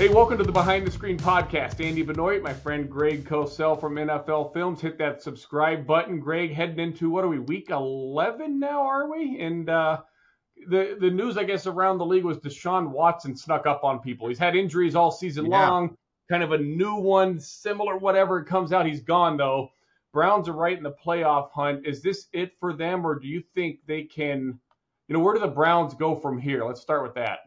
Hey, welcome to the Behind the Screen podcast. Andy Benoit, my friend Greg Cosell from NFL Films. Hit that subscribe button. Greg, heading into what are we, week 11 now, are we? And uh, the the news, I guess, around the league was Deshaun Watson snuck up on people. He's had injuries all season Yeah. long, kind of a new one, similar, whatever it comes out. He's gone, though. Browns are right in the playoff hunt. Is this it for them, or do you think they can, you know, where do the Browns go from here? Let's start with that.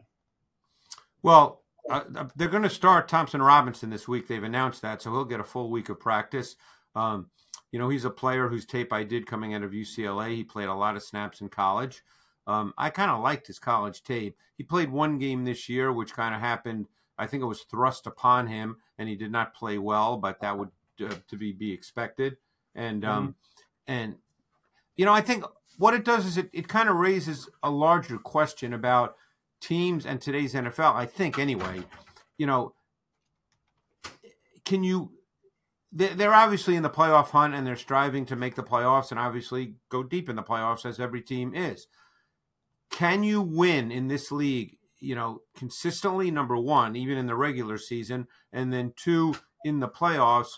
Well, uh, they're going to start Thompson Robinson this week. They've announced that, so he'll get a full week of practice. Um, you know, he's a player whose tape I did coming out of UCLA. He played a lot of snaps in college. Um, I kind of liked his college tape. He played one game this year, which kind of happened. I think it was thrust upon him, and he did not play well, but that would uh, to be be expected. And um, and you know, I think what it does is it, it kind of raises a larger question about teams and today's NFL, I think anyway, you know, can you? they- They're obviously in the playoff hunt and they're striving to make the playoffs and obviously go deep in the playoffs as every team is. Can you win in this league, you know, consistently, number one, even in the regular season, and then two, in the playoffs,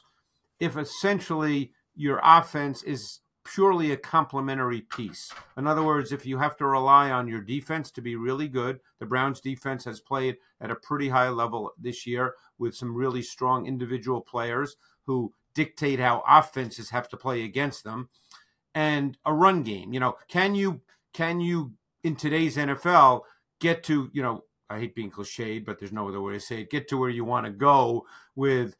if essentially your offense is purely a complementary piece. In other words, if you have to rely on your defense to be really good, the Browns defense has played at a pretty high level this year with some really strong individual players who dictate how offenses have to play against them and a run game. You know, can you can you in today's NFL get to, you know, I hate being cliched, but there's no other way to say it, get to where you want to go with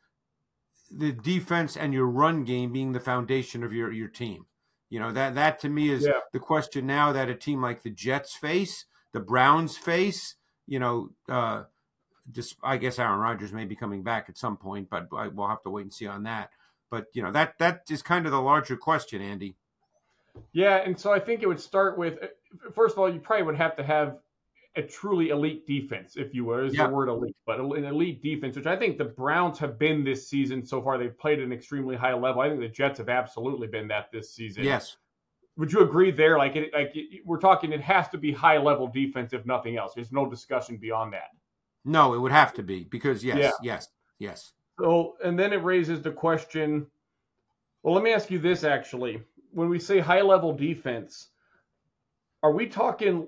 the defense and your run game being the foundation of your your team. You know that that to me is Yeah. the question now that a team like the Jets face, the Browns face. You know, uh, just I guess Aaron Rodgers may be coming back at some point, but I, we'll have to wait and see on that. But you know that that is kind of the larger question, Andy. Yeah, and so I think it would start with first of all, you probably would have to have a truly elite defense, if you will. Is Yeah. the word elite, but an elite defense, which I think the Browns have been this season so far. They've played at an extremely high level. I think the Jets have absolutely been that this season. Yes, Would you agree there? Like, it, like it, we're talking, it has to be high level defense, if nothing else. There's no discussion beyond that. no, it would have to be because yes, Yeah. yes, yes. So, and then it raises the question. Well, let me ask you this actually. When we say high level defense, are we talking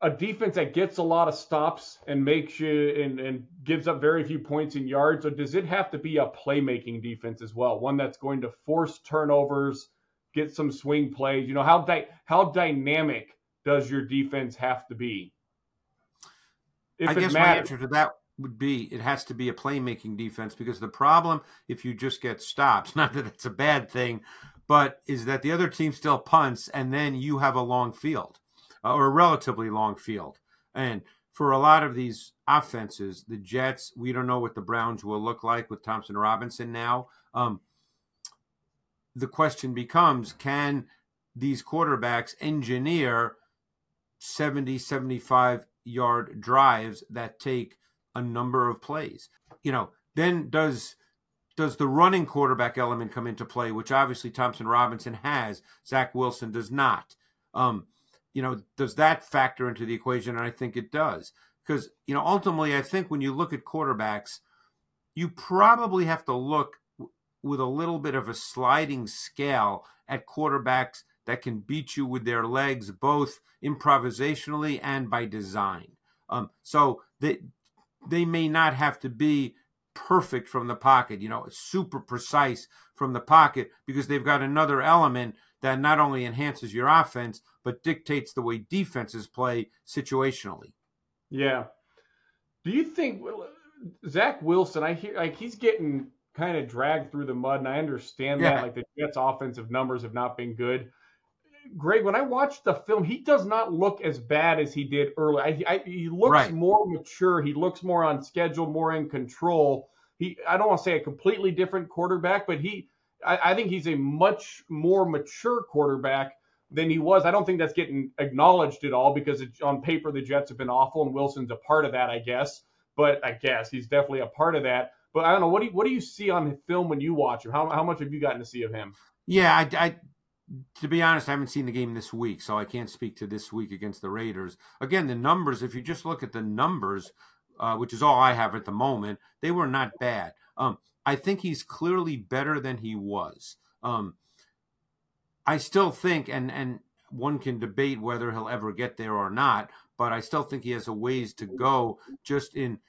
a defense that gets a lot of stops and makes you and, and gives up very few points in yards, or does it have to be a playmaking defense as well? One that's going to force turnovers, get some swing plays. You know, how di- how dynamic does your defense have to be? If I guess my answer to that would be it has to be a playmaking defense because the problem if you just get stops, not that it's a bad thing, but is that the other team still punts and then you have a long field uh, or a relatively long field. And for a lot of these offenses, the Jets, we don't know what the Browns will look like with Thompson Robinson now. Um, the question becomes can these quarterbacks engineer 70, 75 yard drives that take a number of plays? You know, then does does the running quarterback element come into play, which obviously Thompson Robinson has, Zach Wilson does not. Um, you know, does that factor into the equation? And I think it does. Because, you know, ultimately, I think when you look at quarterbacks, you probably have to look w- with a little bit of a sliding scale at quarterbacks that can beat you with their legs, both improvisationally and by design. Um, so they, they may not have to be perfect from the pocket, you know, super precise from the pocket because they've got another element that not only enhances your offense but dictates the way defenses play situationally. Yeah. Do you think Zach Wilson? I hear like he's getting kind of dragged through the mud, and I understand Yeah. that. Like the Jets' offensive numbers have not been good. Greg, when I watched the film, he does not look as bad as he did early. I, I, he looks Right. more mature. He looks more on schedule, more in control. He, I don't want to say a completely different quarterback, but he, I, I think he's a much more mature quarterback than he was. I don't think that's getting acknowledged at all because it's, on paper the Jets have been awful, and Wilson's a part of that, I guess. But I guess he's definitely a part of that. But I don't know. What do you, what do you see on the film when you watch him? How, how much have you gotten to see of him? Yeah, I, I to be honest, I haven't seen the game this week, so I can't speak to this week against the Raiders. Again, the numbers, if you just look at the numbers, uh, which is all I have at the moment, they were not bad. Um, I think he's clearly better than he was. Um, I still think, and and one can debate whether he'll ever get there or not, but I still think he has a ways to go just in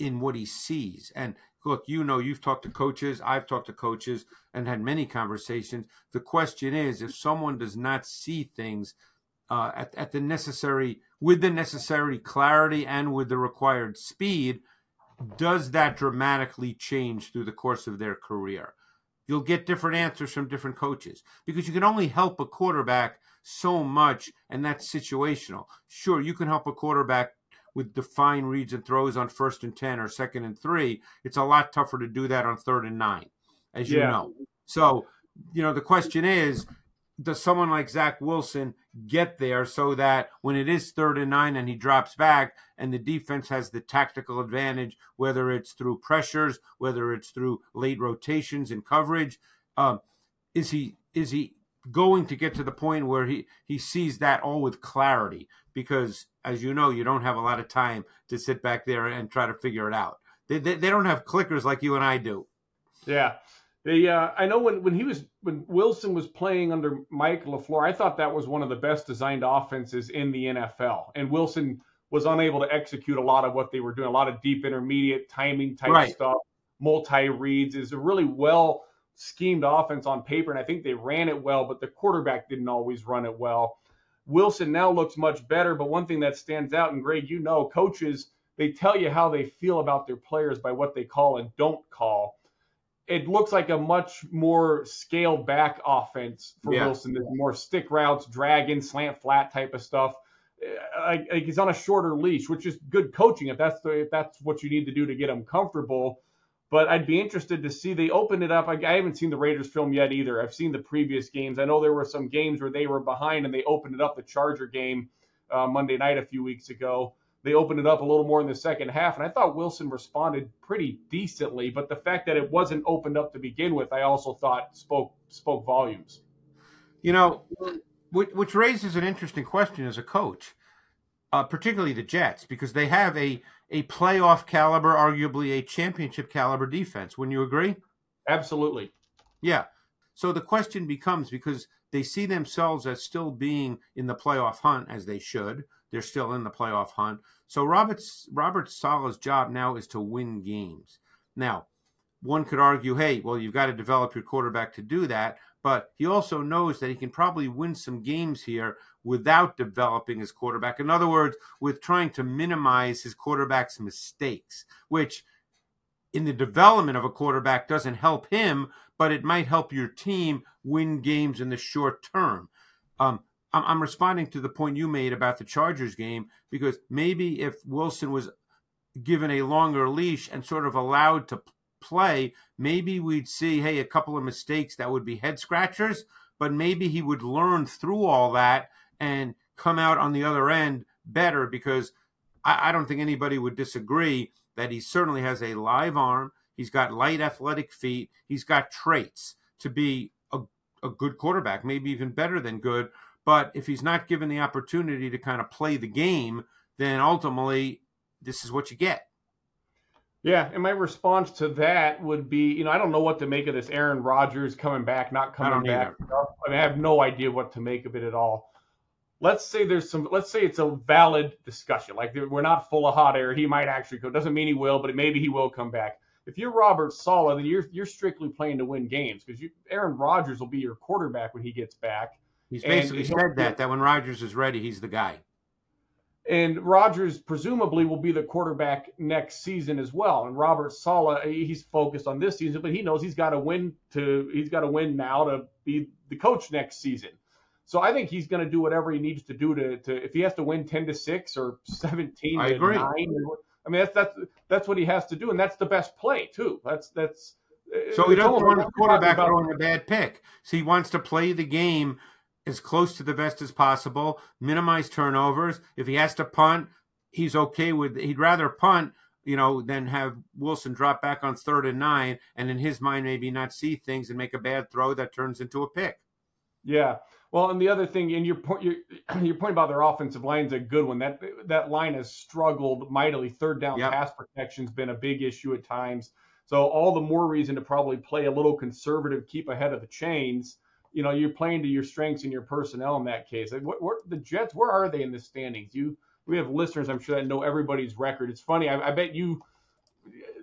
in what he sees. And look, you know, you've talked to coaches, I've talked to coaches and had many conversations. The question is, if someone does not see things uh, at, at the necessary, with the necessary clarity and with the required speed, does that dramatically change through the course of their career? You'll get different answers from different coaches because you can only help a quarterback so much, and that's situational. Sure, you can help a quarterback with defined reads and throws on first and 10 or second and three. It's a lot tougher to do that on third and nine, as you know. So, you know, the question is does someone like Zach Wilson get there so that when it is third and nine and he drops back and the defense has the tactical advantage, whether it's through pressures, whether it's through late rotations and coverage, um, is he is he going to get to the point where he he sees that all with clarity? Because as you know, you don't have a lot of time to sit back there and try to figure it out. They they, they don't have clickers like you and I do. Yeah. They, uh, I know when, when he was when Wilson was playing under Mike LaFleur, I thought that was one of the best designed offenses in the NFL. And Wilson was unable to execute a lot of what they were doing, a lot of deep intermediate timing type right. stuff, multi reads. is a really well schemed offense on paper, and I think they ran it well, but the quarterback didn't always run it well. Wilson now looks much better, but one thing that stands out, and Greg, you know, coaches they tell you how they feel about their players by what they call and don't call it looks like a much more scaled back offense for yeah. Wilson. There's more stick routes, drag dragon, slant flat type of stuff. Uh, like, like he's on a shorter leash, which is good coaching if that's the if that's what you need to do to get him comfortable. But I'd be interested to see they open it up. I, I haven't seen the Raiders film yet either. I've seen the previous games. I know there were some games where they were behind and they opened it up. The Charger game uh, Monday night a few weeks ago they opened it up a little more in the second half, and I thought Wilson responded pretty decently. But the fact that it wasn't opened up to begin with, I also thought spoke spoke volumes. You know, which, which raises an interesting question as a coach, uh, particularly the Jets, because they have a a playoff caliber, arguably a championship caliber defense. Wouldn't you agree? Absolutely. Yeah. So the question becomes because they see themselves as still being in the playoff hunt as they should. They're still in the playoff hunt. So Robert's Robert Saleh's job now is to win games. Now, one could argue, hey, well, you've got to develop your quarterback to do that. But he also knows that he can probably win some games here without developing his quarterback. In other words, with trying to minimize his quarterback's mistakes, which in the development of a quarterback doesn't help him, but it might help your team win games in the short term. Um, I'm, I'm responding to the point you made about the Chargers game because maybe if Wilson was given a longer leash and sort of allowed to play, maybe we'd see, hey, a couple of mistakes that would be head scratchers, but maybe he would learn through all that and come out on the other end better because I, I don't think anybody would disagree that he certainly has a live arm. He's got light athletic feet. He's got traits to be a, a good quarterback, maybe even better than good. But if he's not given the opportunity to kind of play the game, then ultimately this is what you get. Yeah, and my response to that would be, you know, I don't know what to make of this Aaron Rodgers coming back, not coming back. I, mean, I have no idea what to make of it at all. Let's say there's some, let's say it's a valid discussion. Like we're not full of hot air. He might actually go. Doesn't mean he will, but maybe he will come back. If you're Robert Saleh, then you're you're strictly playing to win games because Aaron Rodgers will be your quarterback when he gets back. He's basically said that that when Rodgers is ready, he's the guy. And Rodgers presumably will be the quarterback next season as well. And Robert Saleh, eh, he's focused on this season, but he knows he's got to win to he's got to win now to be the coach next season. So I think he's going to do whatever he needs to do to, to if he has to win ten to six or seventeen I to agree. nine. I mean that's that's that's what he has to do, and that's the best play too. That's that's. So eh, he eh, doesn't want his quarterback throwing a bad pick. So he wants to play the game as close to the vest as possible, minimize turnovers. If he has to punt, he's okay with he'd rather punt, you know, than have Wilson drop back on third and nine and in his mind maybe not see things and make a bad throw that turns into a pick. Yeah. Well, and the other thing, and your point, your, your point about their offensive line is a good one. That that line has struggled mightily. Third down yep. pass protection's been a big issue at times. So all the more reason to probably play a little conservative, keep ahead of the chains. You know, you're playing to your strengths and your personnel in that case. Like, what, what, the Jets, where are they in the standings? You, we have listeners, I'm sure that know everybody's record. It's funny. I, I bet you,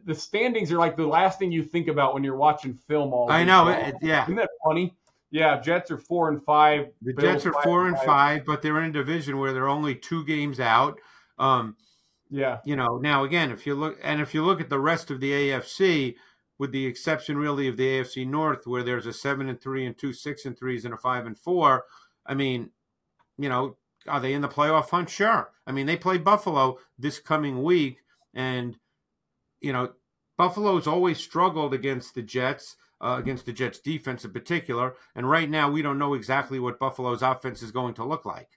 the standings are like the last thing you think about when you're watching film all. I know. It, yeah. Isn't that funny? Yeah, Jets are four and five. The Bills Jets are four and five. five, but they're in a division where they're only two games out. Um, yeah, you know. Now again, if you look and if you look at the rest of the AFC, with the exception really of the AFC North, where there's a seven and three and two six and threes and a five and four. I mean, you know, are they in the playoff hunt? Sure. I mean, they play Buffalo this coming week, and you know, Buffalo's always struggled against the Jets uh, against the Jets defense in particular. And right now, we don't know exactly what Buffalo's offense is going to look like.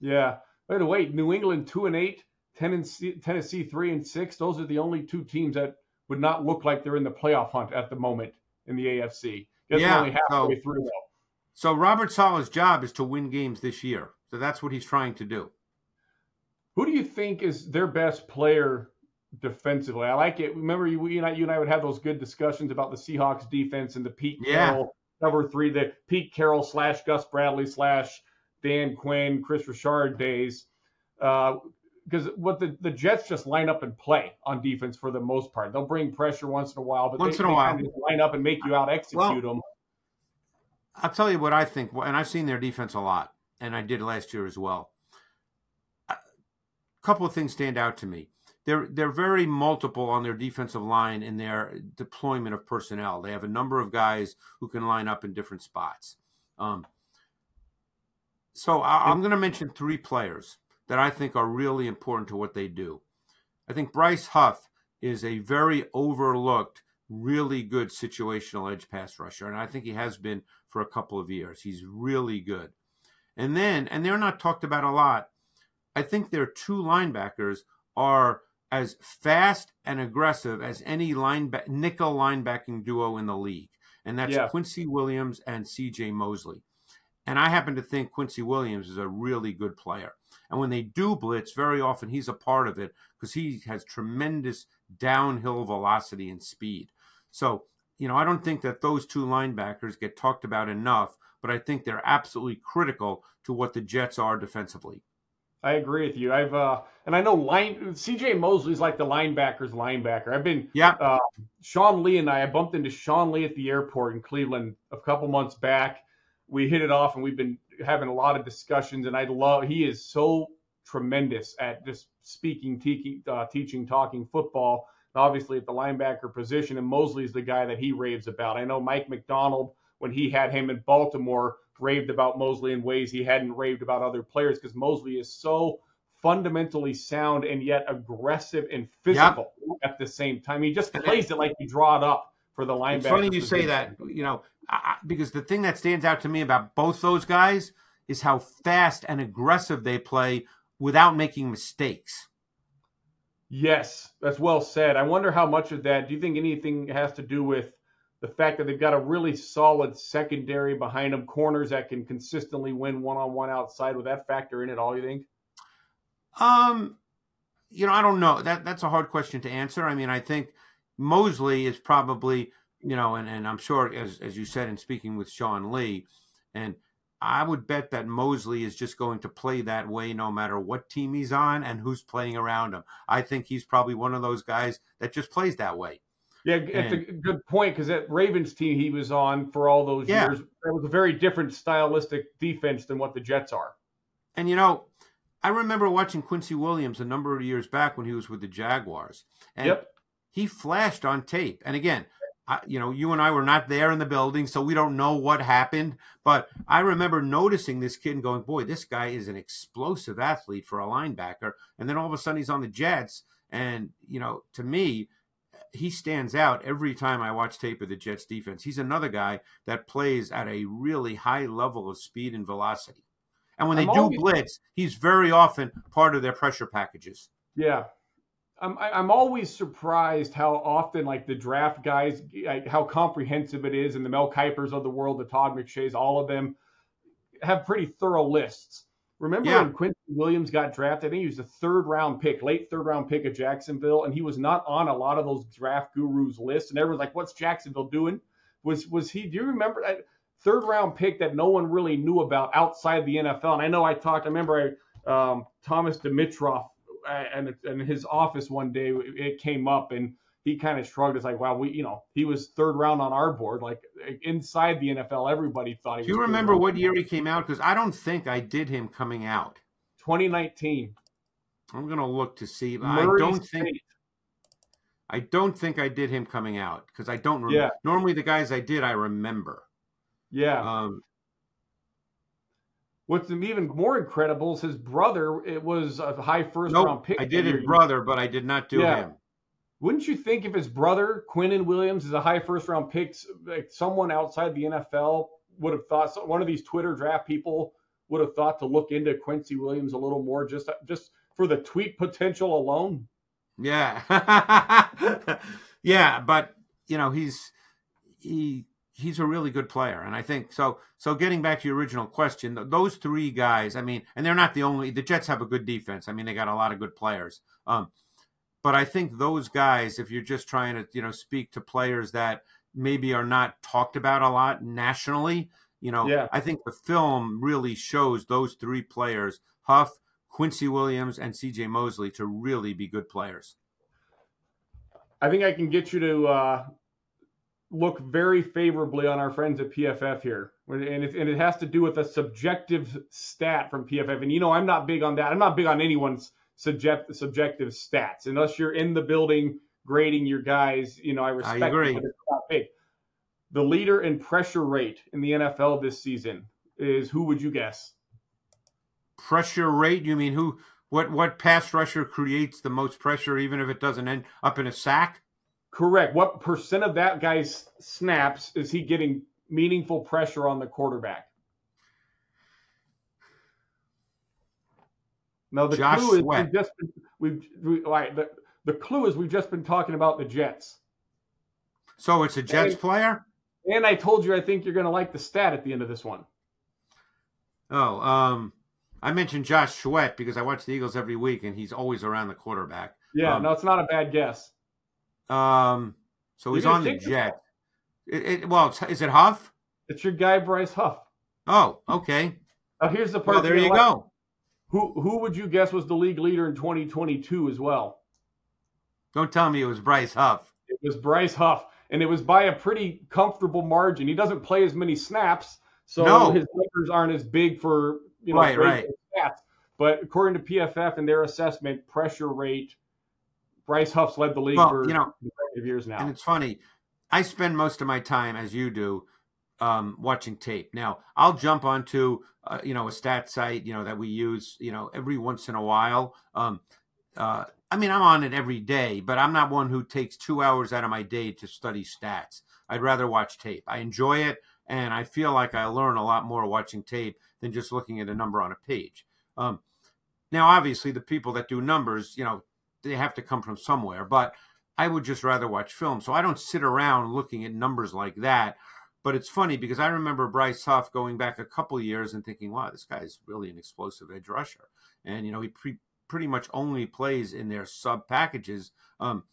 Yeah. By the way, New England two and eight, Tennessee, Tennessee three and six. Those are the only two teams that would not look like they're in the playoff hunt at the moment in the AFC. That's yeah, only halfway so, through though. So Robert Saleh's job is to win games this year. So that's what he's trying to do. Who do you think is their best player defensively. I like it. Remember, you, you, and I, you and I would have those good discussions about the Seahawks defense and the Pete yeah. Carroll cover three, the Pete Carroll slash Gus Bradley slash Dan Quinn, Kris Richard days. Uh, Because what the, the Jets just line up and play on defense for the most part. They'll bring pressure once in a while, but once they, in a while line up and make you out execute well, them. I'll tell you what I think, and I've seen their defense a lot, and I did last year as well. A couple of things stand out to me they're they're very multiple on their defensive line in their deployment of personnel. They have a number of guys who can line up in different spots. Um, so I, am going to mention three players that I think are really important to what they do. I think Bryce Huff is a very overlooked, really good situational edge pass rusher, and I think he has been for a couple of years. He's really good. And then, and they're not talked about a lot. I think their two linebackers are as fast and aggressive as any lineback nickel linebacking duo in the league, and that's yeah. Quincy Williams and C.J. Mosley. And I happen to think Quincy Williams is a really good player. And when they do blitz, very often he's a part of it because he has tremendous downhill velocity and speed. So, you know, I don't think that those two linebackers get talked about enough, but I think they're absolutely critical to what the Jets are defensively. I agree with you. I've uh, and I know line CJ Mosley's like the linebacker's linebacker. I've been yeah. Uh, Sean Lee and I, I bumped into Sean Lee at the airport in Cleveland a couple months back. We hit it off, and we've been having a lot of discussions. And I love he is so tremendous at just speaking, teaching, uh, teaching, talking football. Obviously at the linebacker position, and Mosley's the guy that he raves about. I know Mike Macdonald when he had him in Baltimore raved about Mosley in ways he hadn't raved about other players because Mosley is so fundamentally sound and yet aggressive and physical yep. at the same time. He just plays it like he draw it up for the linebacker. It's funny you position. say that, you know, I, because the thing that stands out to me about both those guys is how fast and aggressive they play without making mistakes. Yes, that's well said. I wonder how much of that. Do you think anything has to do with the fact that they've got a really solid secondary behind them, corners that can consistently win one on one outside. Would that factor in at all? You think? Um, you know, I don't know. That that's a hard question to answer. I mean, I think Mosley is probably you know, and, and I'm sure as as you said in speaking with Sean Lee, and I would bet that Mosley is just going to play that way no matter what team he's on and who's playing around him. I think he's probably one of those guys that just plays that way. Yeah, it's and, a good point because that Ravens team he was on for all those yeah. years, it was a very different stylistic defense than what the Jets are. And you know, I remember watching Quincy Williams a number of years back when he was with the Jaguars, and yep. He flashed on tape. And again, I, you know, you and I were not there in the building, so we don't know what happened. But I remember noticing this kid and going, "Boy, this guy is an explosive athlete for a linebacker." And then all of a sudden, he's on the Jets, and you know, to me he stands out every time I watch tape of the Jets defense. He's another guy that plays at a really high level of speed and velocity. And when they I'm do always, blitz, he's very often part of their pressure packages. Yeah. I'm, I'm always surprised how often, like the draft guys, like how comprehensive it is, and the Mel Kipers of the world, the Todd McShays, all of them. have pretty thorough lists. Remember Yeah. when Quincy Williams got drafted? I think he was a third round pick, late third round pick of Jacksonville, and he was not on a lot of those draft gurus lists. And everyone's like, "What's Jacksonville doing?" Was was he? Do you remember that third round pick that no one really knew about outside the NFL? And I know I talked. I remember I, um, Thomas Dimitroff and and his office one day it came up and he kind of shrugged. It's like, wow, we, you know, he was third round on our board. Like inside the NFL, everybody thought he Do you remember what year he came out? Because I don't think I did him coming out. 2019. I'm gonna look to see. I don't think I don't think I did him coming out because I don't remember. Yeah. Normally, the guys I did, I remember. Yeah. Um, What's even more incredible is his brother. It was a high first nope, round pick. I did his brother, but I did not do Yeah. him. Wouldn't you think if his brother Quinnen Williams is a high first round pick, like someone outside the NFL would have thought so- one of these Twitter draft people would have thought to look into Quincy Williams a little more just uh, just for the tweet potential alone. Yeah, yeah, but you know he's he he's a really good player, and I think so. So getting back to your original question, those three guys, I mean, and they're not the only. The Jets have a good defense. I mean, they got a lot of good players. Um, but I think those guys, if you're just trying to you know speak to players that maybe are not talked about a lot nationally, you know, Yeah. I think the film really shows those three players, Huff. Quincy Williams and CJ Mosley to really be good players. I think I can get you to uh, look very favorably on our friends at PFF here, and it, and it has to do with a subjective stat from PFF. And you know, I'm not big on that. I'm not big on anyone's subject, subjective stats unless you're in the building grading your guys. You know, I respect. it, agree. but it's not big. The leader in pressure rate in the NFL this season is who would you guess? pressure rate you mean who what what pass rusher creates the most pressure even if it doesn't end up in a sack Correct. What percent of that guy's snaps is he getting meaningful pressure on the quarterback? Now the Josh clue is Sweat. we've just been, we've we, right, the, the clue is we've just been talking about the Jets. so it's a jets Hey. player And I told you I think you're going to like the stat at the end of this one. oh um i mentioned josh sweat because i watch the eagles every week and he's always around the quarterback Yeah, Um, no, it's not a bad guess. Um so he's on the jet it, it, well is it huff It's your guy Bryce Huff. oh okay Now here's the part. well there like. go Who who would you guess was the league leader in 2022 as well? don't tell me it was bryce huff It was Bryce Huff, and it was by a pretty comfortable margin. He doesn't play as many snaps, so No. his numbers aren't as big for you know Right, right. stats. But according to PFF and their assessment, pressure rate, Bryce Huff's led the league Well, for you know, years now. And it's funny. I spend most of my time, as you do, um, watching tape. Now, I'll jump onto uh, you know a stat site you know that we use you know every once in a while. Um, uh, I mean, I'm on it every day, but I'm not one who takes two hours out of my day to study stats. I'd rather watch tape. I enjoy it, and I feel like I learn a lot more watching tape than just looking at a number on a page. Um, now, obviously, the people that do numbers, you know, they have to come from somewhere, but I would just rather watch film. So I don't sit around looking at numbers like that. But it's funny because I remember Bryce Huff going back a couple years and thinking, wow, this guy's really an explosive edge rusher. And, you know, he pre- pretty much only plays in their sub packages. Um,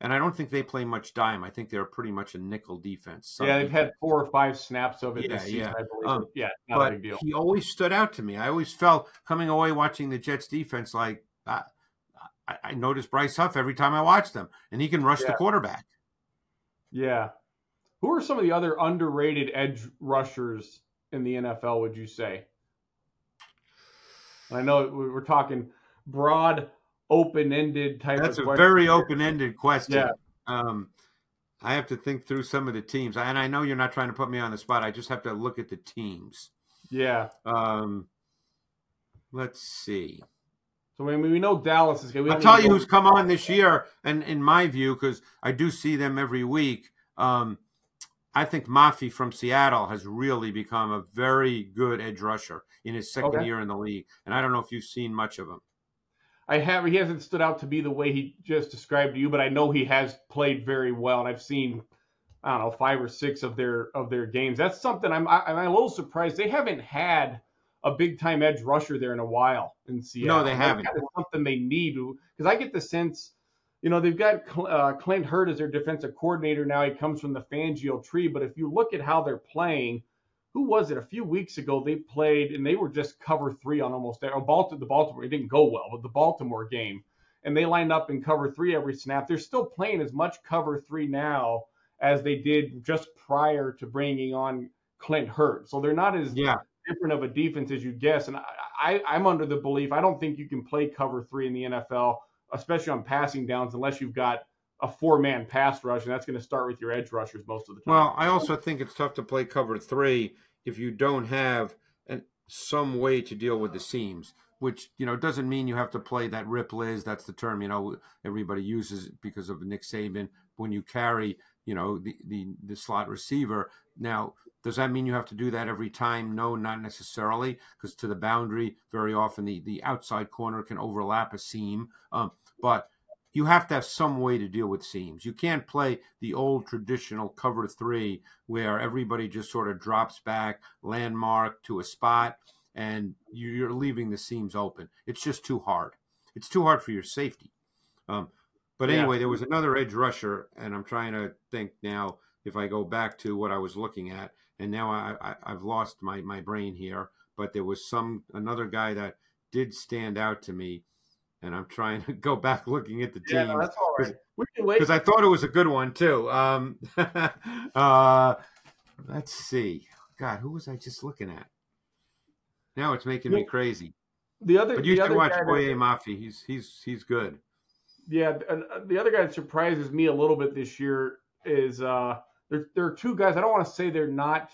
and I don't think they play much dime. I think they're pretty much a nickel defense. yeah, they've had four or five snaps of it Yeah, this season, yeah. I believe. Um, yeah, not a but big deal. he always stood out to me. I always felt coming away watching the Jets defense like I, I, I noticed Bryce Huff every time I watch them, and he can rush the quarterback. Yeah. Who are some of the other underrated edge rushers in the NFL, would you say? I know we- we're talking broad, open ended type That's of a very open-ended question. Yeah. Um, I have to think through some of the teams, and I know you're not trying to put me on the spot. I just have to look at the teams. Yeah. Um, let's see. So I mean, we know Dallas is going to be. I'll tell you who's come on this year, and in my view, because I do see them every week. Um, I think Mafe from Seattle has really become a very good edge rusher in his second Okay. year in the league, and I don't know if you've seen much of him. I have. He hasn't stood out to be the way he just described to you, but I know he has played very well, and I've seen I don't know five or six of their of their games. That's something I'm I'm a little surprised they haven't had a big time edge rusher there in a while in Seattle. No, they haven't. That is something they need because I get the sense, you know, they've got uh, Clint Hurtt as their defensive coordinator now. He comes from the Fangio tree, but if you look at how they're playing, who was it? A few weeks ago they played and they were just cover three on almost or Baltimore. The Baltimore it didn't go well, but the Baltimore game and they lined up in cover three every snap. They're still playing as much cover three now as they did just prior to bringing on Clint Hurtt. So they're not as yeah different of a defense as you guess. And I, I, am under the belief I don't think you can play cover three in the NFL, especially on passing downs, unless you've got a four man pass rush, and that's going to start with your edge rushers most of the time. Well, I also think it's tough to play cover three if you don't have an, some way to deal with the seams. Which you know doesn't mean you have to play that rip Liz. That's the term you know everybody uses because of Nick Saban. When you carry you know the the, the slot receiver, now does that mean you have to do that every time? No, not necessarily, because to the boundary, very often the, the outside corner can overlap a seam. Um, but you have to have some way to deal with seams. You can't play the old traditional cover three where everybody just sort of drops back, landmark to a spot, and you're leaving the seams open. It's just too hard. It's too hard for your safety. Um, but anyway, yeah. there was another edge rusher, and I'm trying to think now if I go back to what I was looking at and now I, I have lost my my brain here. But there was some another guy that did stand out to me, and I'm trying to go back looking at the team. Yeah, that's all right. Because I thought it was a good one too. Um, uh, let's see. God, who was I just looking at? Now it's making me crazy. The other, but you should watch Boye Mafe. He's he's he's good. Yeah, and uh, the other guy that surprises me a little bit this year is uh, there, there are two guys. I don't want to say they're not.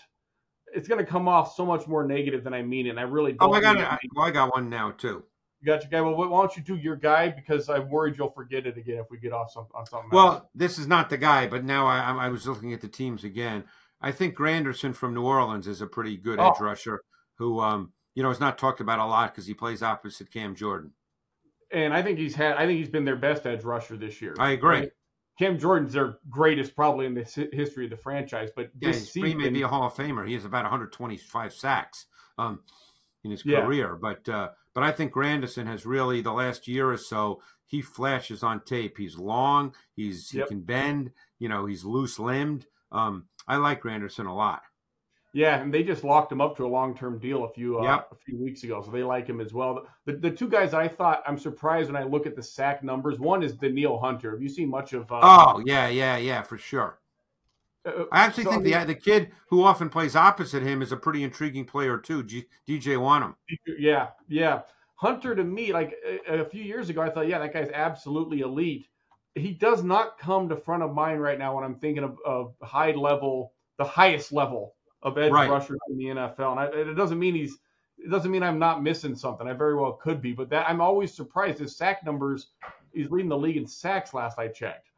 It's going to come off so much more negative than I mean it. And I really don't. Oh, I got it. Well, I got one now too. You got your guy. Well, why don't you do your guy? Because I'm worried you'll forget it again if we get off some, on something. Well, else. this is not the guy, but now I, I was looking at the teams again. I think Granderson from New Orleans is a pretty good oh. edge rusher who, um, you know, is not talked about a lot because he plays opposite Cam Jordan. And I think he's had. I think he's been their best edge rusher this year. I agree. Right? Cam Jordan's their greatest probably in the history of the franchise. But yeah, this season, he may be a Hall of Famer. He has about 125 sacks um, in his yeah. career. But uh, but I think Granderson has really the last year or so he flashes on tape. He's long. He's yep. he can bend. You know, he's loose limbed. Um, I like Granderson a lot. Yeah, and they just locked him up to a long term deal a few uh, a few weeks ago, so they like him as well. The, the two guys I thought I'm surprised when I look at the sack numbers. One is Danielle Hunter. Have you seen much of? Uh, oh yeah, yeah, yeah, for sure. Uh, uh I actually so, think the the kid who often plays opposite him is a pretty intriguing player too. G, DJ Wonnum. Yeah, yeah. Hunter to me, like a, a few years ago, I thought, yeah, that guy's absolutely elite. He does not come to front of mind right now when I'm thinking of, of high level, the highest level of edge right. rushers in the NFL. And I, it doesn't mean he's it doesn't mean I'm not missing something. I very well could be, but that I'm always surprised his sack numbers. He's leading the league in sacks last I checked.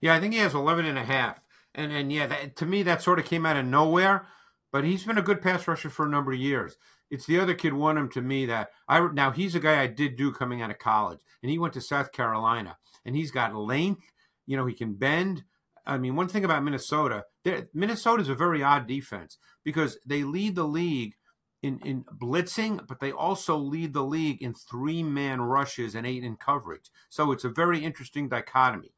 Yeah, I think he has 11 and a half. And and yeah, that, to me that sort of came out of nowhere. But he's been a good pass rusher for a number of years. It's the other kid, Wonnum, to me that I now he's a guy I did do coming out of college, and he went to South Carolina, and he's got length. You know, he can bend. I mean, one thing about Minnesota, Minnesota is a very odd defense because they lead the league in, in blitzing, but they also lead the league in three man rushes and eight in coverage. So it's a very interesting dichotomy.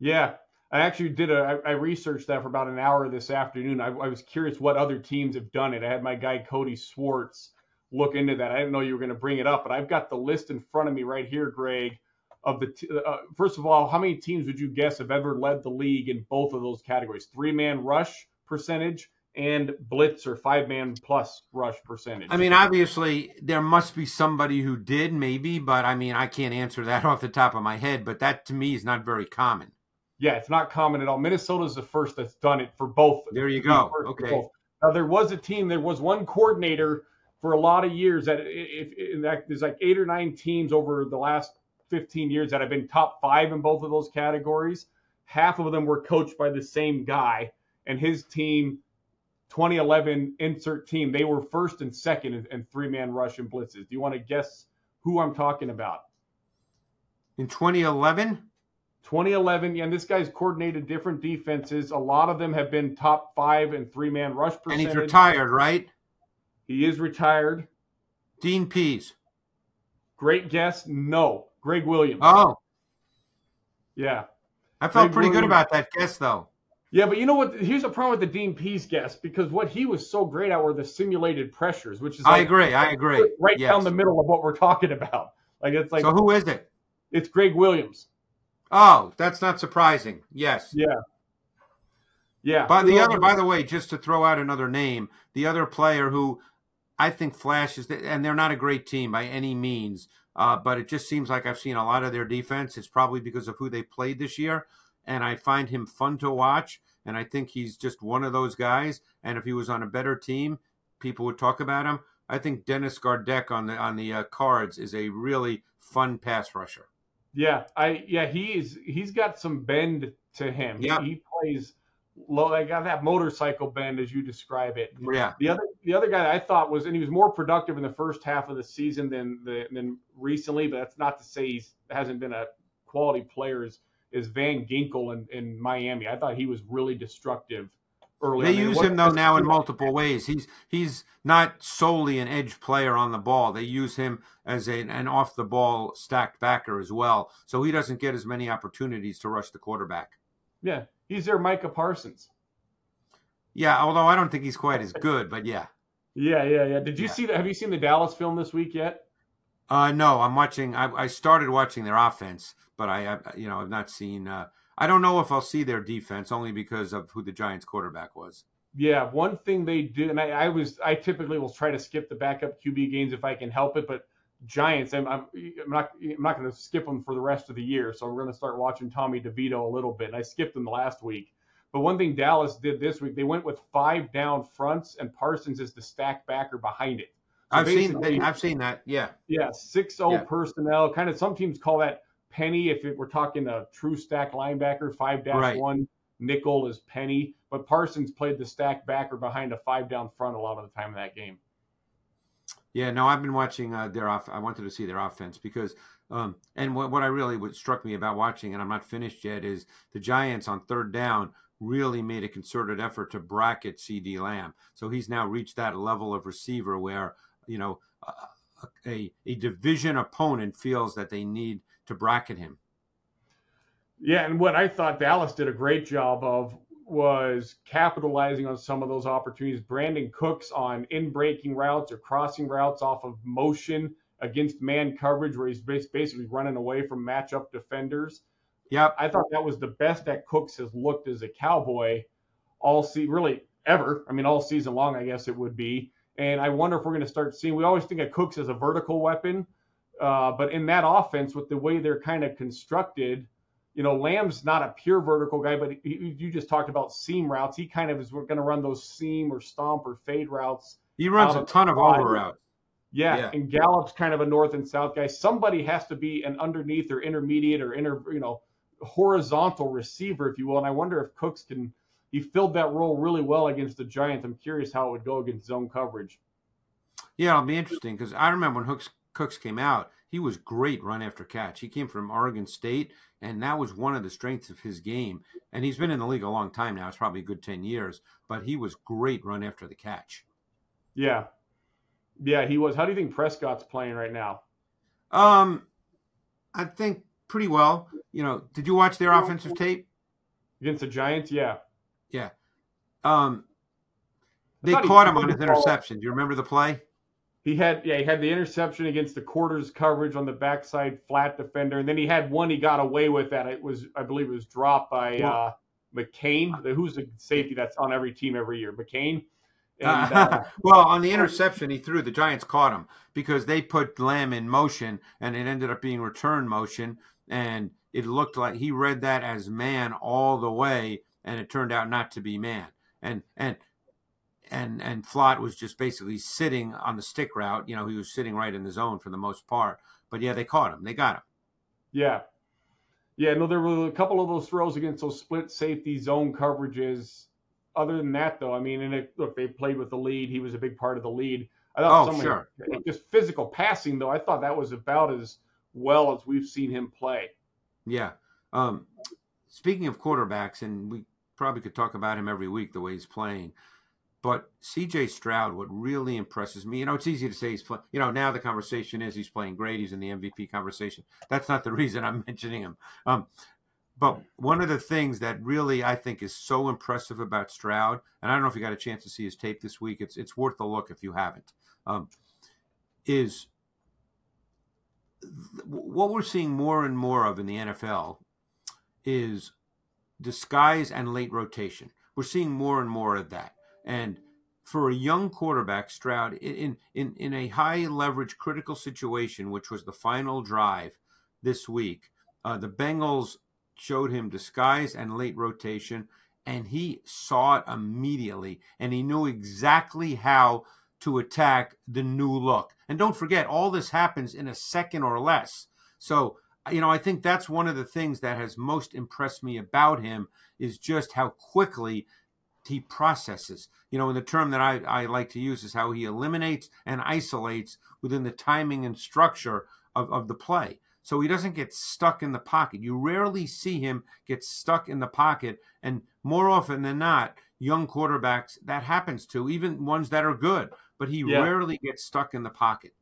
Yeah. I actually did a, I researched that for about an hour this afternoon. I, I was curious what other teams have done it. I had my guy Cody Swartz look into that. I didn't know you were going to bring it up, but I've got the list in front of me right here, Greg, of the t- uh, first of all, how many teams would you guess have ever led the league in both of those categories? Three man rush percentage and blitz or five man plus rush percentage. I mean, obviously there must be somebody who did, maybe, but I mean, I can't answer that off the top of my head. But that to me is not very common. Yeah, it's not common at all. Minnesota's the first that's done it for both. There you go. Okay. Now there was a team. There was one coordinator for a lot of years that if, if, if there's like eight or nine teams over the last 15 years that I've been top five in both of those categories. Half of them were coached by the same guy, and his team, 2011 insert team, they were first and second in, in three man rush and blitzes. Do you want to guess who I'm talking about? In 2011? 2011, yeah, and this guy's coordinated different defenses. A lot of them have been top five and three man rush percentage. And he's retired, right? He is retired. Dean Pees. Great guess. No. Gregg Williams. Oh. Yeah. I felt Greg pretty Williams. good about that guess, though. Yeah, but you know what? Here's a problem with the Dean Pees guess because what he was so great at were the simulated pressures, which is like I agree. I agree. Right yes. down the middle of what we're talking about. Like it's like so. Who is it? It's Gregg Williams. Oh, that's not surprising. Yes. Yeah. Yeah. By the other, by the way, just to throw out another name, the other player who I think flashes, and they're not a great team by any means, uh, but it just seems like I've seen a lot of their defense. It's probably because of who they played this year, and I find him fun to watch. And I think he's just one of those guys. And if he was on a better team, people would talk about him. I think Dennis Gardeck on the on the uh, Cards is a really fun pass rusher. Yeah, I yeah he's he's got some bend to him. Yeah, he, he plays low. I got that motorcycle bend as you describe it. Yeah. The other the other guy I thought was and he was more productive in the first half of the season than the, than recently, but that's not to say he hasn't been a quality player. Is, is Van Ginkel in, in Miami? I thought he was really destructive early. They use him though now in multiple ways. He's he's not solely an edge player on the ball. They use him as a, an off the ball stacked backer as well. So he doesn't get as many opportunities to rush the quarterback. Yeah, he's their Micah Parsons. Yeah, although I don't think he's quite as good, but yeah. Yeah, yeah, yeah. Did you yeah. see that? Have you seen the Dallas film this week yet? Uh, no, I'm watching. I, I started watching their offense, but I, I you know, I've not seen. Uh, I don't know if I'll see their defense only because of who the Giants quarterback was. Yeah, one thing they do, and I, I was, I typically will try to skip the backup QB games if I can help it, but Giants, I'm, I'm, I'm not, I'm not going to skip them for the rest of the year. So we're going to start watching Tommy DeVito a little bit. And I skipped them last week, but one thing Dallas did this week, they went with five down fronts, and Parsons is the stack backer behind it. So I've seen, I've seen that. Yeah. Yeah, six zero oh personnel. Kind of some teams call that penny if it, we're talking a true stack linebacker, five dash right. one nickel is penny, but Parsons played the stack backer behind a five down front a lot of the time in that game. Yeah, no, I've been watching uh, their off. I wanted to see their offense because, um, and what, what I really what struck me about watching, and I'm not finished yet, is the Giants on third down really made a concerted effort to bracket CeeDee Lamb. So he's now reached that level of receiver where you know a a division opponent feels that they need to bracket him. Yeah, and what I thought Dallas did a great job of was capitalizing on some of those opportunities. Brandin Cooks on in breaking routes or crossing routes off of motion against man coverage, where he's basically running away from matchup defenders. Yeah, I thought that was the best that Cooks has looked as a Cowboy all see really ever. I mean, all season long, I guess it would be. And I wonder if we're going to start seeing. We always think of Cooks as a vertical weapon, uh, but in that offense, with the way they're kind of constructed, you know, Lamb's not a pure vertical guy, but he, you just talked about seam routes. He kind of is going to run those seam or stomp or fade routes. He runs a ton of over routes. Yeah, yeah, and Gallup's kind of a north and south guy. Somebody has to be an underneath or intermediate or inter, you know, horizontal receiver, if you will. And I wonder if Cooks can. He filled that role really well against the Giants. I'm curious how it would go against zone coverage. Yeah, it'll be interesting because I remember when Hooks Cooks came out, he was great run after catch. He came from Oregon State, and that was one of the strengths of his game. And he's been in the league a long time now. It's probably a good 10 years, but he was great run after the catch. Yeah. Yeah, he was. How do you think Prescott's playing right now? Um, I think pretty well. You know, did you watch their offensive tape? Against the Giants? Yeah. Yeah. Um, they caught him on his interception. Do you remember the play? He had yeah he had the interception against the quarters coverage on the backside flat defender, and then he had one he got away with that it was I believe it was dropped by uh, McCain, the, who's the safety that's on every team every year, McCain. And, uh, well, on the interception he threw, the Giants caught him because they put Lamb in motion, and it ended up being return motion, and it looked like he read that as man all the way, and it turned out not to be man. And and and and Flott was just basically sitting on the stick route. You know, he was sitting right in the zone for the most part. But yeah, they caught him. They got him. Yeah, yeah. No, there were a couple of those throws against those split safety zone coverages. Other than that, though, I mean, and it, look, they played with the lead. He was a big part of the lead. I thought oh, sure. Just physical passing, though, I thought that was about as well as we've seen him play. Yeah. Um, speaking of quarterbacks, and we probably could talk about him every week the way he's playing. But CJ Stroud, what really impresses me, you know, it's easy to say he's playing. You know, now the conversation is he's playing great. He's in the MVP conversation. That's not the reason I'm mentioning him. Um, but one of the things that really I think is so impressive about Stroud, and I don't know if you got a chance to see his tape this week. It's it's worth a look if you haven't. Um, is what we're seeing more and more of in the NFL is disguise and late rotation. We're seeing more and more of that. And for a young quarterback, Stroud, in, in, in a high leverage critical situation, which was the final drive this week, uh, the Bengals showed him disguise and late rotation, and he saw it immediately, and he knew exactly how to attack the new look. And don't forget, all this happens in a second or less. So, you know, I think that's one of the things that has most impressed me about him is just how quickly he processes. You know, and the term that I, I like to use is how he eliminates and isolates within the timing and structure of, of the play. So he doesn't get stuck in the pocket. You rarely see him get stuck in the pocket. And more often than not, young quarterbacks, that happens to, even ones that are good, but he yeah. rarely gets stuck in the pocket.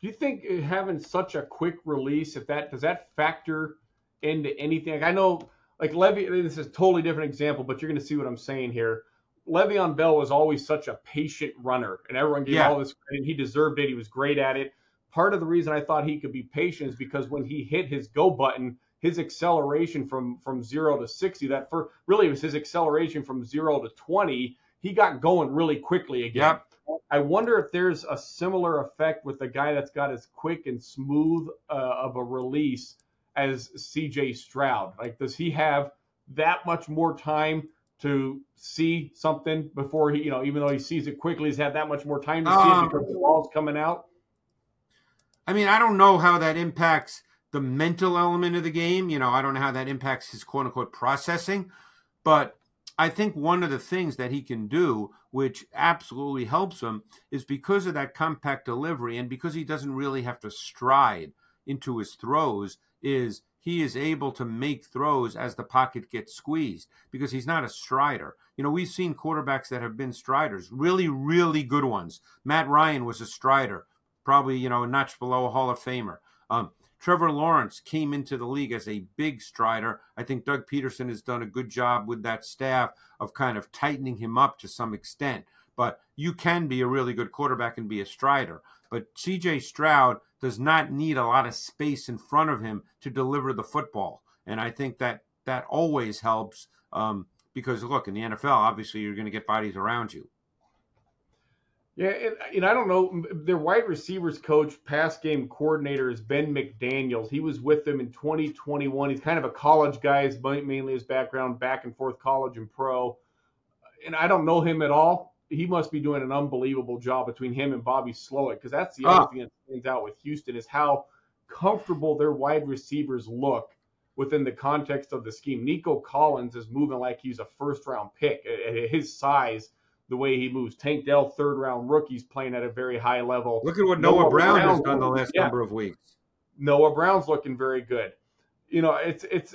Do you think uh, having such a quick release, if that does that factor into anything? Like I know like Levy, this is a totally different example, but you're going to see what I'm saying here. Le'Veon Bell was always such a patient runner, and everyone gave yeah. all this credit. He deserved it. He was great at it. Part of the reason I thought he could be patient is because when he hit his go button, his acceleration from from zero to sixty, that for really it was his acceleration from zero to twenty. He got going really quickly again. Yep. I wonder if there's a similar effect with the guy that's got as quick and smooth uh, of a release as CJ Stroud? Like, does he have that much more time to see something before he, you know, even though he sees it quickly, he's had that much more time to um, see it um, because the ball's coming out? I mean, I don't know how that impacts the mental element of the game. You know, I don't know how that impacts his quote unquote processing, but I think one of the things that he can do, which absolutely helps him, is because of that compact delivery and because he doesn't really have to stride into his throws, is he is able to make throws as the pocket gets squeezed because he's not a strider. You know, we've seen quarterbacks that have been striders, really, really good ones. Matt Ryan was a strider, probably, you know, a notch below a Hall of Famer. Um, Trevor Lawrence came into the league as a big strider. I think Doug Pederson has done a good job with that staff of kind of tightening him up to some extent. But you can be a really good quarterback and be a strider. But CJ Stroud does not need a lot of space in front of him to deliver the football. And I think that that always helps um, because, look, in the NFL, obviously you're going to get bodies around you. Yeah, and, and, I don't know. Their wide receivers coach, pass game coordinator is Ben McDaniels. He was with them in 2021. He's kind of a college guy. It's mainly his background, back and forth college and pro. And I don't know him at all he must be doing an unbelievable job between him and Bobby Slowik because that's the other ah. thing that stands out with Houston is how comfortable their wide receivers look within the context of the scheme. Nico Collins is moving like he's a first round pick at his size. The way he moves, Tank Dell, third round rookies playing at a very high level. Look at what Noah, Noah Brown, Brown has done the last yeah. number of weeks. Noah Brown's looking very good. You know, it's it's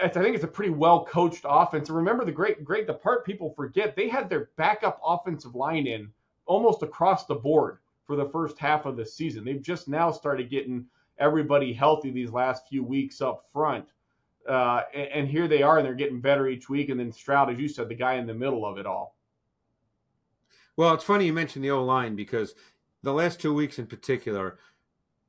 I think it's a pretty well coached offense. And remember the great, great, the part people forget, they had their backup offensive line in almost across the board for the first half of the season. They've just now started getting everybody healthy these last few weeks up front. Uh, and, and, here they are, and they're getting better each week. And then Stroud, as you said, the guy in the middle of it all. Well, it's funny you mentioned the O line because the last two weeks in particular,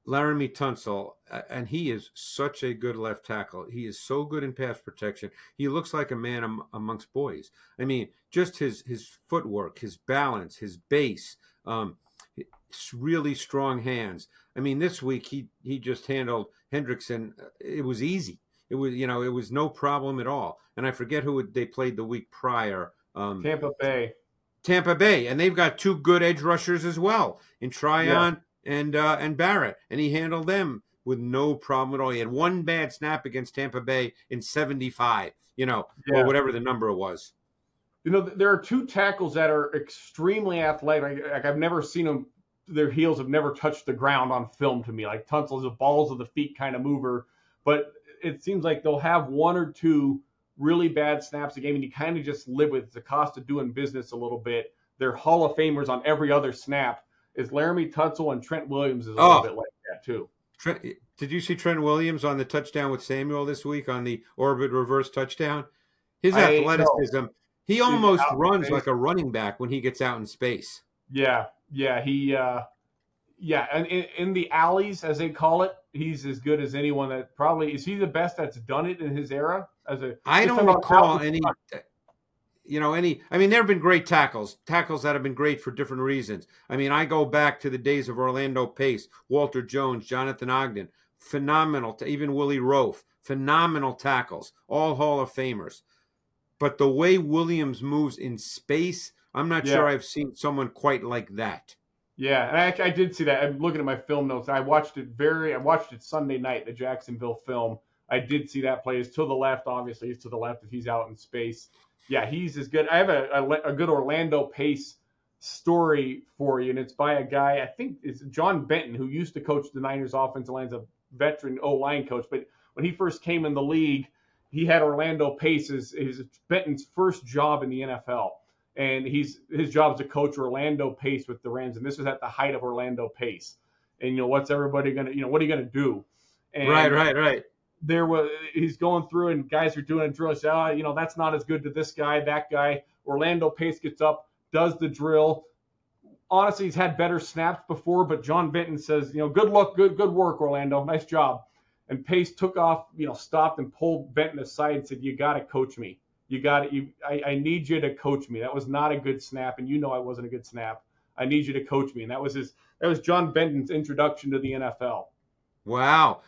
Laremy Tunsil, and he is such a good left tackle. He is so good in pass protection. He looks like a man am, amongst boys. I mean, just his his footwork, his balance, his base, um, really strong hands. I mean, this week he he just handled Hendrickson. It was easy. It was you know it was no problem at all. And I forget who they played the week prior. Um, Tampa Bay. Tampa Bay, and they've got two good edge rushers as well in Tryon. Yeah and uh, and Barrett, and he handled them with no problem at all. He had one bad snap against Tampa Bay in 75, you know, yeah. or whatever the number was. You know, there are two tackles that are extremely athletic. Like, I've never seen them; their heels have never touched the ground on film to me. Like Tunsil is a balls of the feet kind of mover, but it seems like they'll have one or two really bad snaps a game, and you kind of just live with the cost of doing business a little bit. They're Hall of Famers on every other snap. Is Laremy Tunsil and Trent Williams is a Oh. little bit like that too. Trent, did you see Trent Williams on the touchdown with Samuel this week on the orbit reverse touchdown? His athleticism, he almost runs like a running back when he gets out in space. Yeah, yeah, he, uh, yeah, and in, in the alleys as they call it, he's as good as anyone. That probably is he the best that's done it in his era as a. I don't recall any, you know, any. I mean, there have been great tackles, tackles that have been great for different reasons. I mean, I go back to the days of Orlando Pace, Walter Jones, Jonathan Ogden, phenomenal. Even Willie Roaf, phenomenal tackles, all Hall of Famers. But the way Williams moves in space, I'm not Yeah. sure I've seen someone quite like that. Yeah, and I, actually- I did see that. I'm looking at my film notes. I watched it very. I watched it Sunday night, the Jacksonville film. I did see that play. Is to the left, obviously. He's to the left if he's out in space. Yeah, he's as good. I have a, a, a good Orlando Pace story for you, and it's by a guy. I think it's John Benton, who used to coach the Niners offensive line, as a veteran O line coach. But when he first came in the league, he had Orlando Pace as his Benton's first job in the NFL and he's his job is to coach Orlando Pace with the Rams, and this was at the height of Orlando Pace. And you know what's everybody gonna, you know, what are you gonna do? And right, right, right. There was he's going through, and guys are doing a drill. Say, oh, you know, that's not as good to this guy, that guy. Orlando Pace gets up, does the drill. Honestly, he's had better snaps before, but John Benton says, you know, good luck, good good work, Orlando, nice job. And Pace took off, you know, stopped and pulled Benton aside and said, you got to coach me. You got it. You, I, I need you to coach me. That was not a good snap, and you know I wasn't a good snap. I need you to coach me, and that was his. That was John Benton's introduction to the NFL. Wow.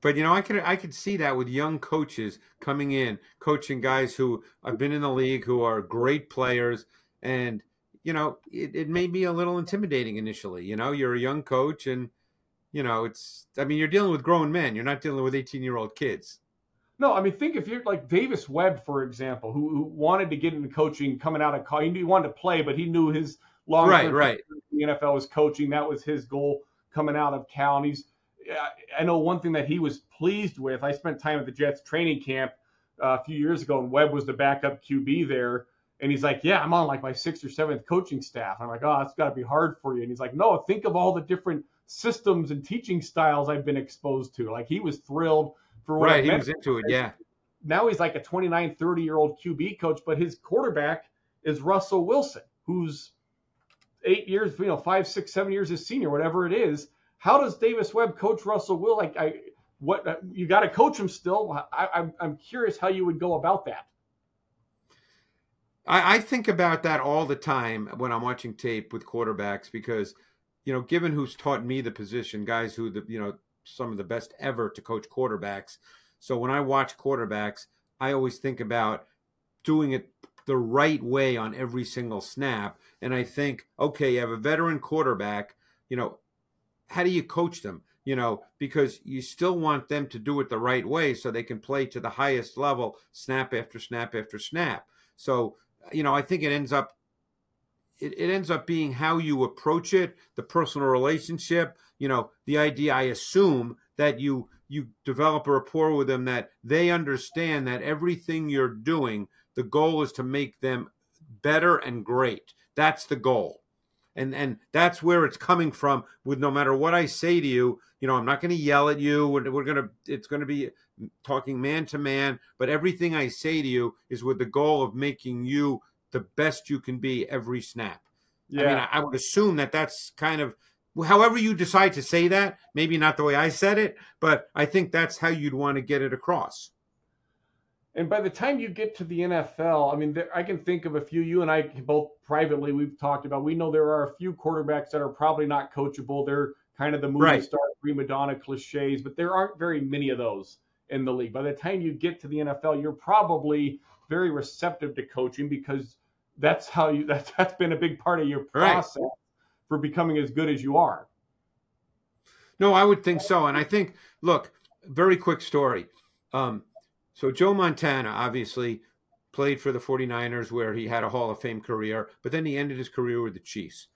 But you know, I could I could see that with young coaches coming in, coaching guys who have been in the league, who are great players, and you know, it, it may be a little intimidating initially. You know, you're a young coach, and you know, it's. I mean, you're dealing with grown men. You're not dealing with 18 year old kids. No, I mean, think if you're like Davis Webb, for example, who, who wanted to get into coaching coming out of college. He wanted to play, but he knew his long Right, right. the NFL was coaching. That was his goal coming out of Cal. And he's, I- know one thing that he was pleased with. I spent time at the Jets training camp uh, a few years ago, and Webb was the backup QB there. And he's like, "Yeah, I'm on like my sixth or seventh coaching staff." I'm like, "Oh, it's got to be hard for you." And he's like, "No, think of all the different systems and teaching styles I've been exposed to." Like he was thrilled for what Right, he was into it. Yeah. now he's like a 29, 30 year old QB coach, but his quarterback is Russell Wilson, who's eight years, you know, five, six, seven years his senior, whatever it is. How does Davis Webb coach Russell Will? Like, I, what uh, you got to coach him still. I, I'm, I'm curious how you would go about that. I, I think about that all the time when I'm watching tape with quarterbacks because, you know, given who's taught me the position, guys who the you know some of the best ever to coach quarterbacks. So when I watch quarterbacks, I always think about doing it the right way on every single snap. And I think, okay, you have a veteran quarterback, you know, how do you coach them? You know, because you still want them to do it the right way so they can play to the highest level, snap after snap after snap. So, you know, I think it ends up it, it ends up being how you approach it, the personal relationship, you know, the idea I assume that you you develop a rapport with them that they understand that everything you're doing, the goal is to make them better and great. That's the goal. And and that's where it's coming from with no matter what I say to you, you know, I'm not going to yell at you. We're, we're going to it's going to be talking man to man, but everything I say to you is with the goal of making you the best you can be every snap. Yeah. I mean, I, I would assume that that's kind of however you decide to say that. Maybe not the way I said it, but I think that's how you'd want to get it across. And by the time you get to the NFL, I mean, there, I can think of a few. You and I both privately we've talked about. We know there are a few quarterbacks that are probably not coachable. They're kind of the movie Right. star prima donna cliches, but there aren't very many of those in the league. By the time you get to the NFL, you're probably very receptive to coaching because that's how you that's, that's been a big part of your Right. For becoming as good as you are. No, I would think so. And I think, look, very quick story. Um, so Joe Montana obviously played for the 49ers where he had a Hall of Fame career, but then he ended his career with the Chiefs.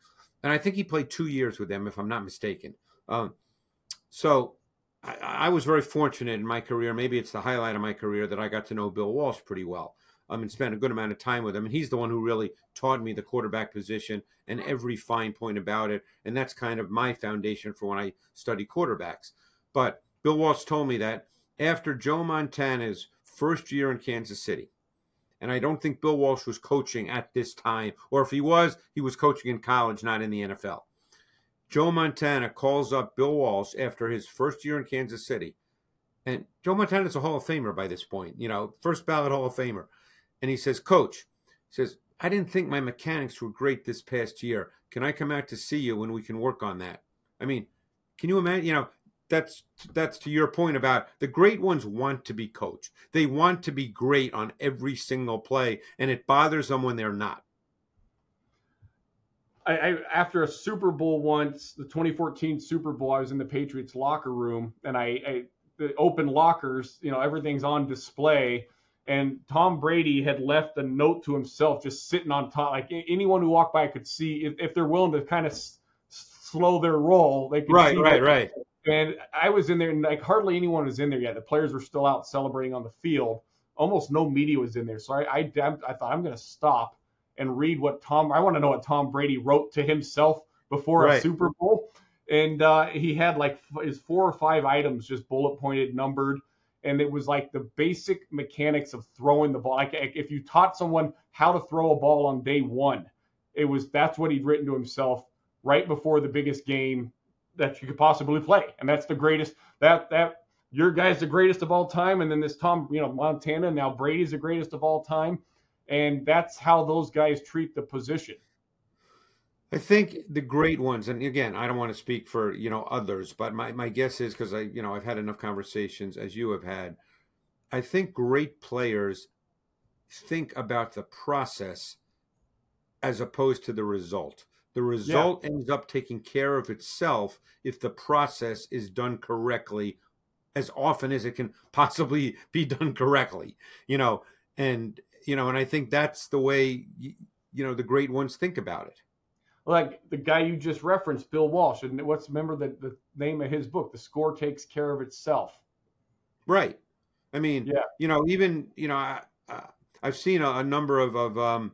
And I think he played two years with them, if I'm not mistaken. Um, so I, I, was very fortunate in my career. Maybe it's the highlight of my career that I got to know Bill Walsh pretty well. Um, and spent a good amount of time with him. And he's the one who really taught me the quarterback position and every fine point about it. And that's kind of my foundation for when I study quarterbacks. But Bill Walsh told me that after Joe Montana's first year in Kansas City, and I don't think Bill Walsh was coaching at this time, or if he was, he was coaching in college, not in the NFL. Joe Montana calls up Bill Walsh after his first year in Kansas City. And Joe Montana's a Hall of Famer by this point, you know, first ballot Hall of Famer. And he says, Coach, he says, I didn't think my mechanics were great this past year. Can I come out to see you when we can work on that? I mean, can you imagine? You know, that's that's to your point about the great ones want to be coached. They want to be great on every single play, and it bothers them when they're not. I, I, after a Super Bowl once, the 2014 Super Bowl, I was in the Patriots locker room, and I, I the open lockers, you know, everything's on display, and Tom Brady had left a note to himself, just sitting on top. Like anyone who walked by could see if, if they're willing to kind of s- slow their roll, they could right, see right, right. right. And I was in there, and like hardly anyone was in there yet. The players were still out celebrating on the field. Almost no media was in there. So I, I, I thought I'm going to stop and read what Tom. I want to know what Tom Brady wrote to himself before right. a Super Bowl. And uh, he had like his four or five items just bullet pointed, numbered, and it was like the basic mechanics of throwing the ball. Like if you taught someone how to throw a ball on day one, it was that's what he'd written to himself right before the biggest game that you could possibly play, and that's the greatest. That that your guy's the greatest of all time, and then this Tom, you know, Montana now Brady's the greatest of all time, and that's how those guys treat the position. I think the great ones, and again, I don't want to speak for you know others, but my my guess is because I you know I've had enough conversations as you have had. I think great players think about the process as opposed to the result. The result yeah. ends up taking care of itself if the process is done correctly as often as it can possibly be done correctly. You know, and you know, and I think that's the way you, you know the great ones think about it. Like the guy you just referenced, Bill Walsh, and what's remember the, the name of his book? The score takes care of itself. Right. I mean, yeah. You know, even you know, I, have seen a, a, number of of um,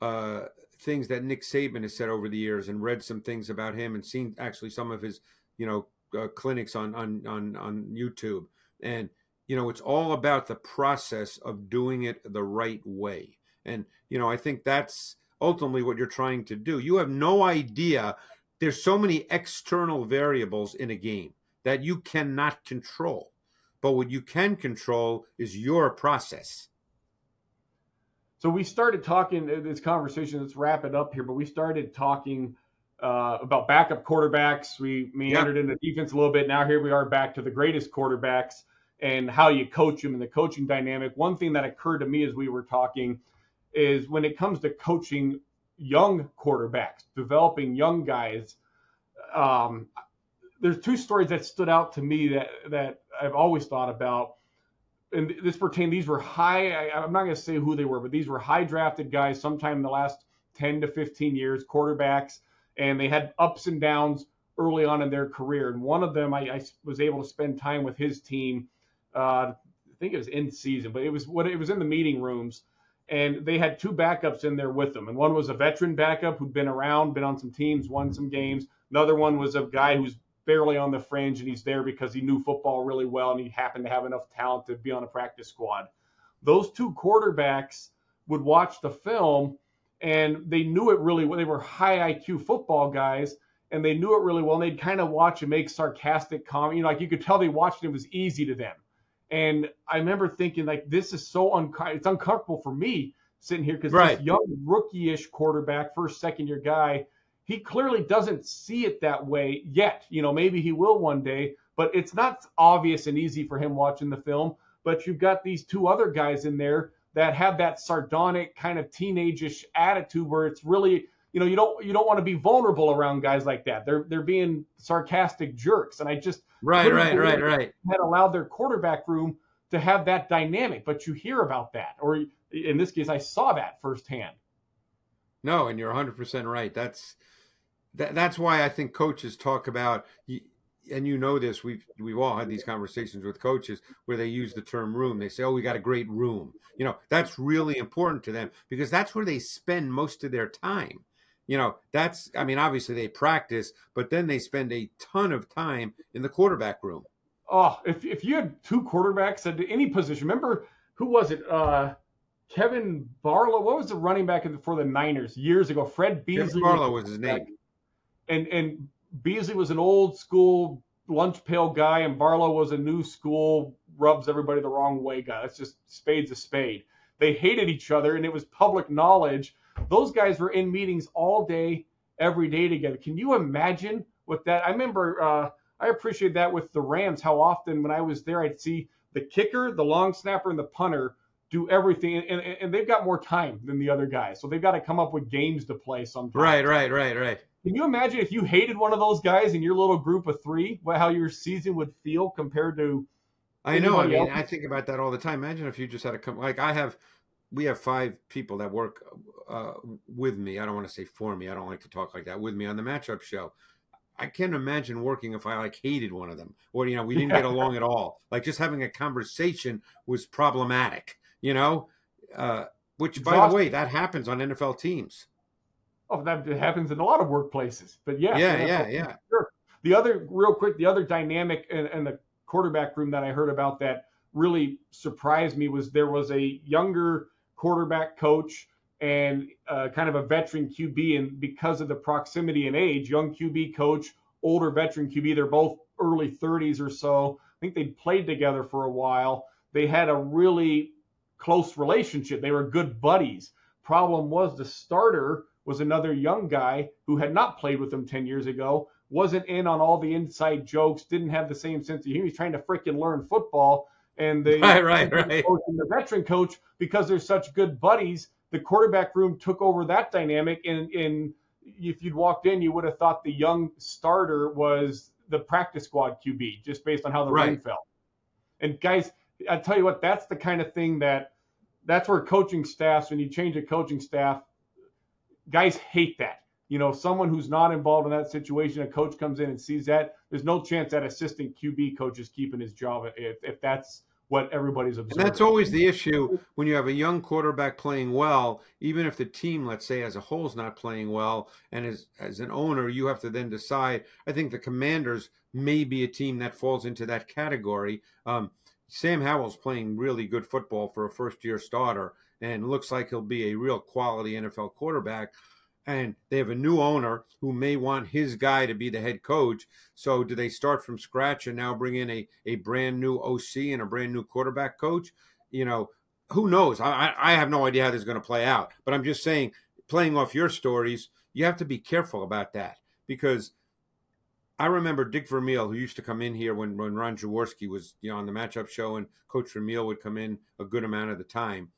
uh, things that Nick Saban has said over the years and read some things about him and seen actually some of his, you know, uh, clinics on, on, on, on YouTube. And, you know, it's all about the process of doing it the right way. And, you know, I think that's ultimately what you're trying to do. You have no idea. There's so many external variables in a game that you cannot control. But what you can control is your process. So we started talking uh, this conversation. Let's wrap it up here. But we started talking uh, about backup quarterbacks. We meandered into defense a little bit. Now here we are back to the greatest quarterbacks and how you coach them and the coaching dynamic. One thing that occurred to me as we were talking is when it comes to coaching young quarterbacks, developing young guys. Um, there's two stories that stood out to me that that I've always thought about and this pertained, these were high, I, am not going to say who they were, but these were high drafted guys sometime in the last 10 to 15 years, quarterbacks, and they had ups and downs early on in their career. And one of them, I, I was able to spend time with his team. Uh, I think it was in season, but it was what it was in the meeting rooms, and they had two backups in there with them. And one was a veteran backup who'd been around, been on some teams, won some games. Another one was a guy who's barely on the fringe and he's there because he knew football really well and he happened to have enough talent to be on a practice squad. Those two quarterbacks would watch the film and they knew it really well. They were high IQ football guys and they knew it really well. And they'd kind of watch and make sarcastic comments. You know, like you could tell they watched it, it was easy to them. And I remember thinking, like, this is so un- it's uncomfortable for me sitting here because right. this young rookie-ish quarterback, first, second year guy, he clearly doesn't see it that way yet. You know, maybe he will one day, but it's not obvious and easy for him watching the film. But you've got these two other guys in there that have that sardonic kind of teenageish attitude where it's really, you know, you don't you don't want to be vulnerable around guys like that. They're they're being sarcastic jerks, and I just right, right, right, right had allowed their quarterback room to have that dynamic. But you hear about that, or in this case, I saw that firsthand. No, and you're 100 percent right. That's that, that's why I think coaches talk about you, and you know this, we've we've all had these conversations with coaches where they use the term room. They say, "Oh, we got a great room." You know, that's really important to them because that's where they spend most of their time. You know, that's I mean, obviously they practice, but then they spend a ton of time in the quarterback room. Oh, if if you had two quarterbacks at any position, remember who was it? Uh, Kevan Barlow. What was the running back for the Niners years ago? Fred Beasley. Kevan Barlow was his name. And and Beasley was an old school lunch pail guy, and Barlow was a new school rubs everybody the wrong way guy. That's just spade's a spade. They hated each other, and it was public knowledge. Those guys were in meetings all day, every day together. Can you imagine what that? I remember. Uh, I appreciate that with the Rams. How often when I was there, I'd see the kicker, the long snapper, and the punter do everything, and, and, and they've got more time than the other guys, so they've got to come up with games to play sometimes. Right, right, right, right. Can you imagine if you hated one of those guys in your little group of three, how your season would feel compared to? I know. I mean, else? I think about that all the time. Imagine if you just had to come. Like I have, we have five people that work uh, with me. I don't want to say for me. I don't like to talk like that. With me on the matchup show. I can't imagine working if I like hated one of them, or you know, we didn't get along at all. Like just having a conversation was problematic. You know, uh, which by the way, that happens on NFL teams. Oh, that happens in a lot of workplaces. But yeah, yeah, yeah, yeah. Sure. The other, real quick, the other dynamic in, in the quarterback room that I heard about that really surprised me was there was a younger quarterback coach and uh, kind of a veteran QB, and because of the proximity and age, young QB coach, older veteran QB, they're both early 30s or so. I think they played together for a while. They had a really close relationship. They were good buddies. Problem was the starter was another young guy who had not played with them 10 years ago, wasn't in on all the inside jokes, didn't have the same sense of humor. He's trying to freaking learn football. And the, right, right, right. and the veteran coach, because they're such good buddies, the quarterback room took over that dynamic. And, and if you'd walked in, you would have thought the young starter was the practice squad QB, just based on how the right. fell. And guys, I tell you what, that's the kind of thing that that's where coaching staffs, when you change a coaching staff, guys hate that. You know, someone who's not involved in that situation, a coach comes in and sees that, there's no chance that assistant QB coach is keeping his job if, if that's what everybody's observing. And that's always the issue when you have a young quarterback playing well, even if the team, let's say, as a whole is not playing well, and as as an owner, you have to then decide. I think the Commanders may be a team that falls into that category. Um, Sam Howell's playing really good football for a first year starter and looks like he'll be a real quality NFL quarterback. And they have a new owner who may want his guy to be the head coach. So, do they start from scratch and now bring in a, a brand new OC and a brand new quarterback coach? You know, who knows? I, I have no idea how this is going to play out. But I'm just saying, playing off your stories, you have to be careful about that because I remember Dick Vermeil, who used to come in here when, when Ron Jaworski was you know on the matchup show, and Coach Vermeil would come in a good amount of the time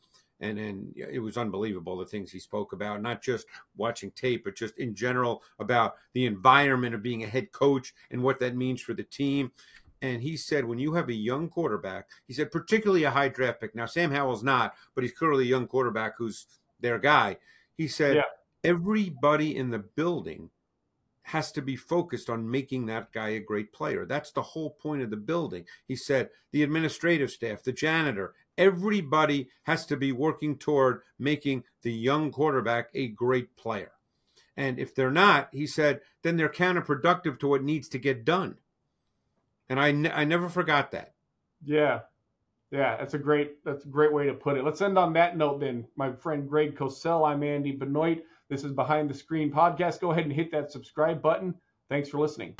and and it was unbelievable the things he spoke about not just watching tape but just in general about the environment of being a head coach and what that means for the team and he said when you have a young quarterback he said particularly a high draft pick now sam howell's not but he's clearly a young quarterback who's their guy he said yeah. everybody in the building has to be focused on making that guy a great player. That's the whole point of the building. He said the administrative staff, the janitor, everybody has to be working toward making the young quarterback a great player. And if they're not, he said, then they're counterproductive to what needs to get done. And I, ne- I never forgot that. Yeah. Yeah, that's a great that's a great way to put it. Let's end on that note then. My friend Greg Cosell, I'm Andy Benoit. This is Behind the Screen Podcast. Go ahead and hit that subscribe button. Thanks for listening.